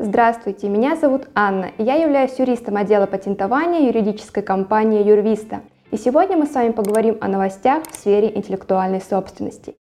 Здравствуйте, меня зовут Анна, и я являюсь юристом отдела патентования юридической компании Юрвиста. И сегодня мы с вами поговорим о новостях в сфере интеллектуальной собственности.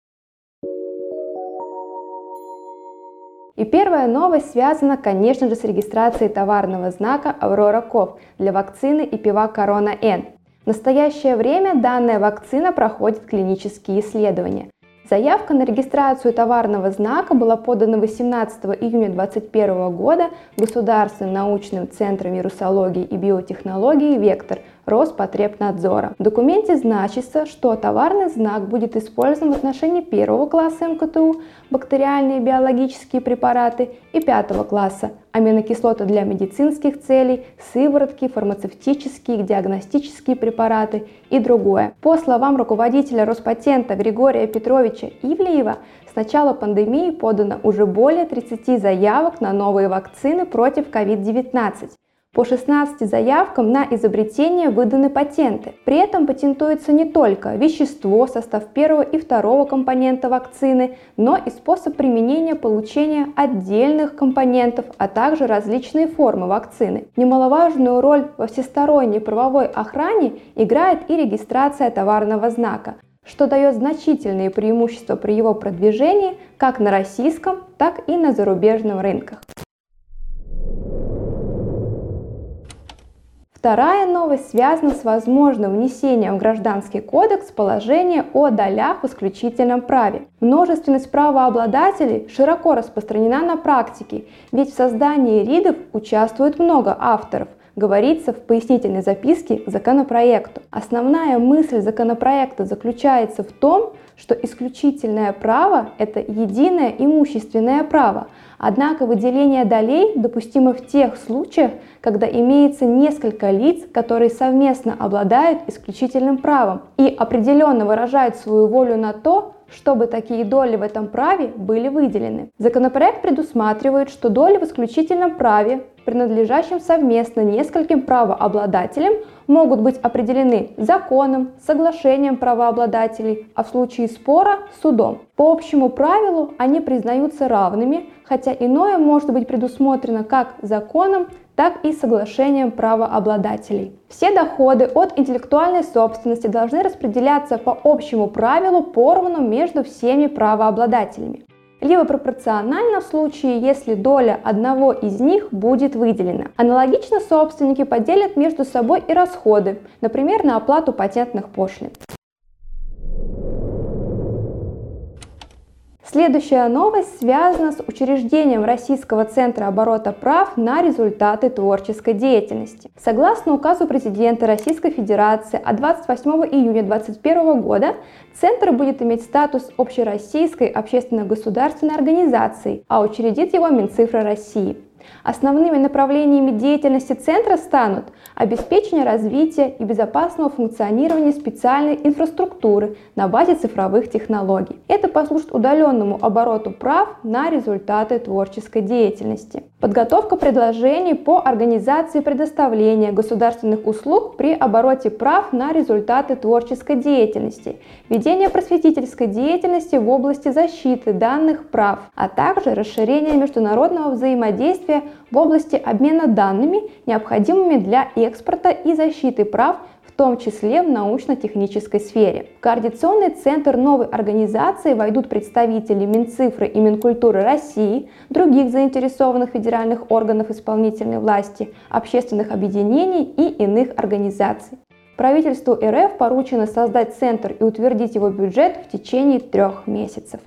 И первая новость связана, конечно же, с регистрацией товарного знака Aurora Cov для вакцины и пива Corona N. В настоящее время данная вакцина проходит клинические исследования. Заявка на регистрацию товарного знака была подана 18 июня 2021 года Государственным научным центром вирусологии и биотехнологии «Вектор» Роспотребнадзора. В документе значится, что товарный знак будет использован в отношении первого класса МКТУ бактериальные биологические препараты и пятого класса аминокислоты для медицинских целей, сыворотки, фармацевтические, диагностические препараты и другое. По словам руководителя Роспатента Григория Петровича Ивлеева, с начала пандемии подано уже более 30 заявок на новые вакцины против COVID-19. По 16 заявкам на изобретение выданы патенты. При этом патентуется не только вещество, состав первого и второго компонента вакцины, но и способ применения получения отдельных компонентов, а также различные формы вакцины. Немаловажную роль во всесторонней правовой охране играет и регистрация товарного знака, что дает значительные преимущества при его продвижении как на российском, так и на зарубежных рынках. Вторая новость связана с возможным внесением в Гражданский кодекс положения о долях в исключительном праве. Множественность правообладателей широко распространена на практике, ведь в создании РИДов участвует много авторов, говорится в пояснительной записке к законопроекту. Основная мысль законопроекта заключается в том, что исключительное право – это единое имущественное право, однако выделение долей допустимо в тех случаях, когда имеется несколько лиц, которые совместно обладают исключительным правом и определенно выражают свою волю на то, чтобы такие доли в этом праве были выделены. Законопроект предусматривает, что доли в исключительном праве, принадлежащим совместно нескольким правообладателям, могут быть определены законом, соглашением правообладателей, а в случае спора – судом. По общему правилу они признаются равными, хотя иное может быть предусмотрено как законом, так и соглашением правообладателей. Все доходы от интеллектуальной собственности должны распределяться по общему правилу поровну между всеми правообладателями либо пропорционально в случае, если доля одного из них будет выделена. Аналогично собственники поделят между собой и расходы, например, на оплату патентных пошлин. Следующая новость связана с учреждением Российского центра оборота прав на результаты творческой деятельности. Согласно указу президента Российской Федерации от 28 июня 2021 года, Центр будет иметь статус общероссийской общественно-государственной организации, а учредит его Минцифра России. Основными направлениями деятельности центра станут обеспечение развития и безопасного функционирования специальной инфраструктуры на базе цифровых технологий. Это послужит удаленному обороту прав на результаты творческой деятельности. Подготовка предложений по организации предоставления государственных услуг при обороте прав на результаты творческой деятельности, ведение просветительской деятельности в области защиты данных прав, а также расширение международного взаимодействия действия в области обмена данными, необходимыми для экспорта и защиты прав в том числе в научно-технической сфере. В Координационный центр новой организации войдут представители Минцифры и Минкультуры России, других заинтересованных федеральных органов исполнительной власти, общественных объединений и иных организаций. Правительству РФ поручено создать центр и утвердить его бюджет в течение трех месяцев.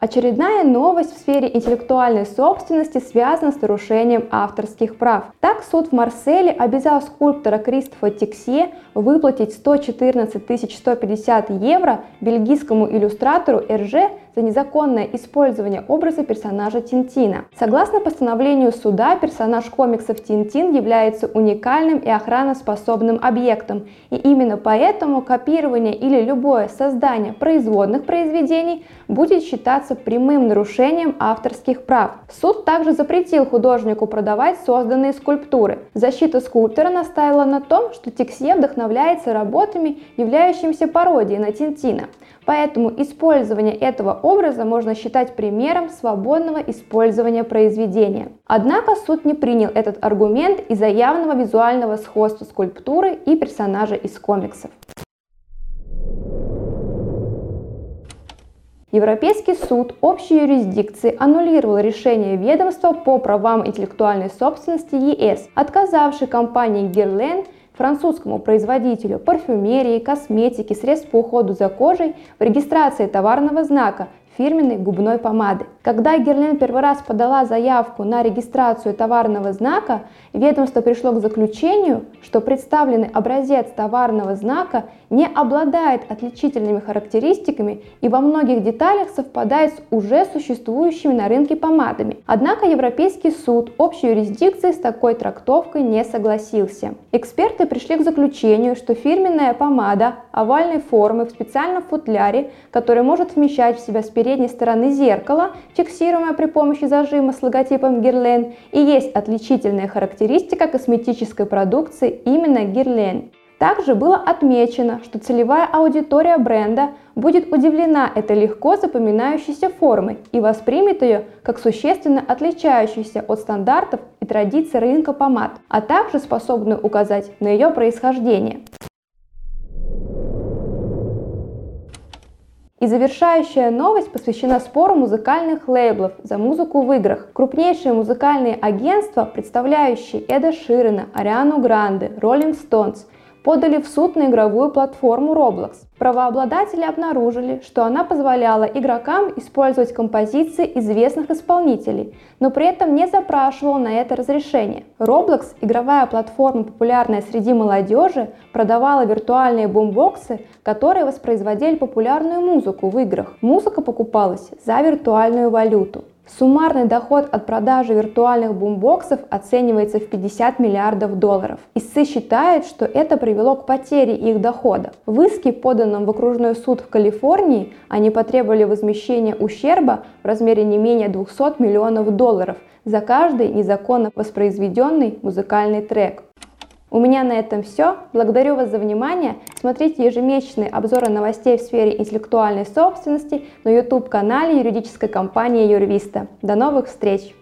Очередная новость в сфере интеллектуальной собственности связана с нарушением авторских прав. Так, суд в Марселе обязал скульптора Кристофа Тиксье выплатить 114 150 евро бельгийскому иллюстратору Эрже за незаконное использование образа персонажа Тинтина. Согласно постановлению суда, персонаж комиксов Тинтин является уникальным и охраноспособным объектом, и именно поэтому копирование или любое создание производных произведений будет считаться прямым нарушением авторских прав. Суд также запретил художнику продавать созданные скульптуры. Защита скульптора настаивала на том, что Тиксье вдохновляется работами, являющимися пародией на Тинтина. Поэтому использование этого образа можно считать примером свободного использования произведения. Однако суд не принял этот аргумент из-за явного визуального сходства скульптуры и персонажа из комиксов. Европейский суд общей юрисдикции аннулировал решение ведомства по правам интеллектуальной собственности ЕС, отказавший компании Guerlain французскому производителю парфюмерии, косметики, средств по уходу за кожей в регистрации товарного знака фирменной губной помады. Когда Герлен первый раз подала заявку на регистрацию товарного знака, ведомство пришло к заключению, что представленный образец товарного знака не обладает отличительными характеристиками и во многих деталях совпадает с уже существующими на рынке помадами. Однако Европейский суд общей юрисдикции с такой трактовкой не согласился. Эксперты пришли к заключению, что фирменная помада овальной формы в специальном футляре, который может вмещать в себя с передней стороны зеркала, фиксируемое при помощи зажима с логотипом Guerlain, и есть отличительная характеристика косметической продукции именно Guerlain. Также было отмечено, что целевая аудитория бренда будет удивлена этой легко запоминающейся формой и воспримет ее как существенно отличающуюся от стандартов и традиций рынка помад, а также способную указать на ее происхождение. И завершающая новость посвящена спору музыкальных лейблов за музыку в играх. Крупнейшие музыкальные агентства, представляющие Эда Ширена, Ариану Гранде, Роллинг Стоунс – подали в суд на игровую платформу Roblox. Правообладатели обнаружили, что она позволяла игрокам использовать композиции известных исполнителей, но при этом не запрашивала на это разрешение. Roblox, игровая платформа, популярная среди молодежи, продавала виртуальные бумбоксы, которые воспроизводили популярную музыку в играх. Музыка покупалась за виртуальную валюту. Суммарный доход от продажи виртуальных бумбоксов оценивается в 50 миллиардов долларов. Истцы считают, что это привело к потере их дохода. В иске, поданном в окружной суд в Калифорнии, они потребовали возмещения ущерба в размере не менее 200 миллионов долларов за каждый незаконно воспроизведенный музыкальный трек. У меня на этом все. Благодарю вас за внимание. Смотрите ежемесячные обзоры новостей в сфере интеллектуальной собственности на YouTube-канале юридической компании Юрвиста. До новых встреч!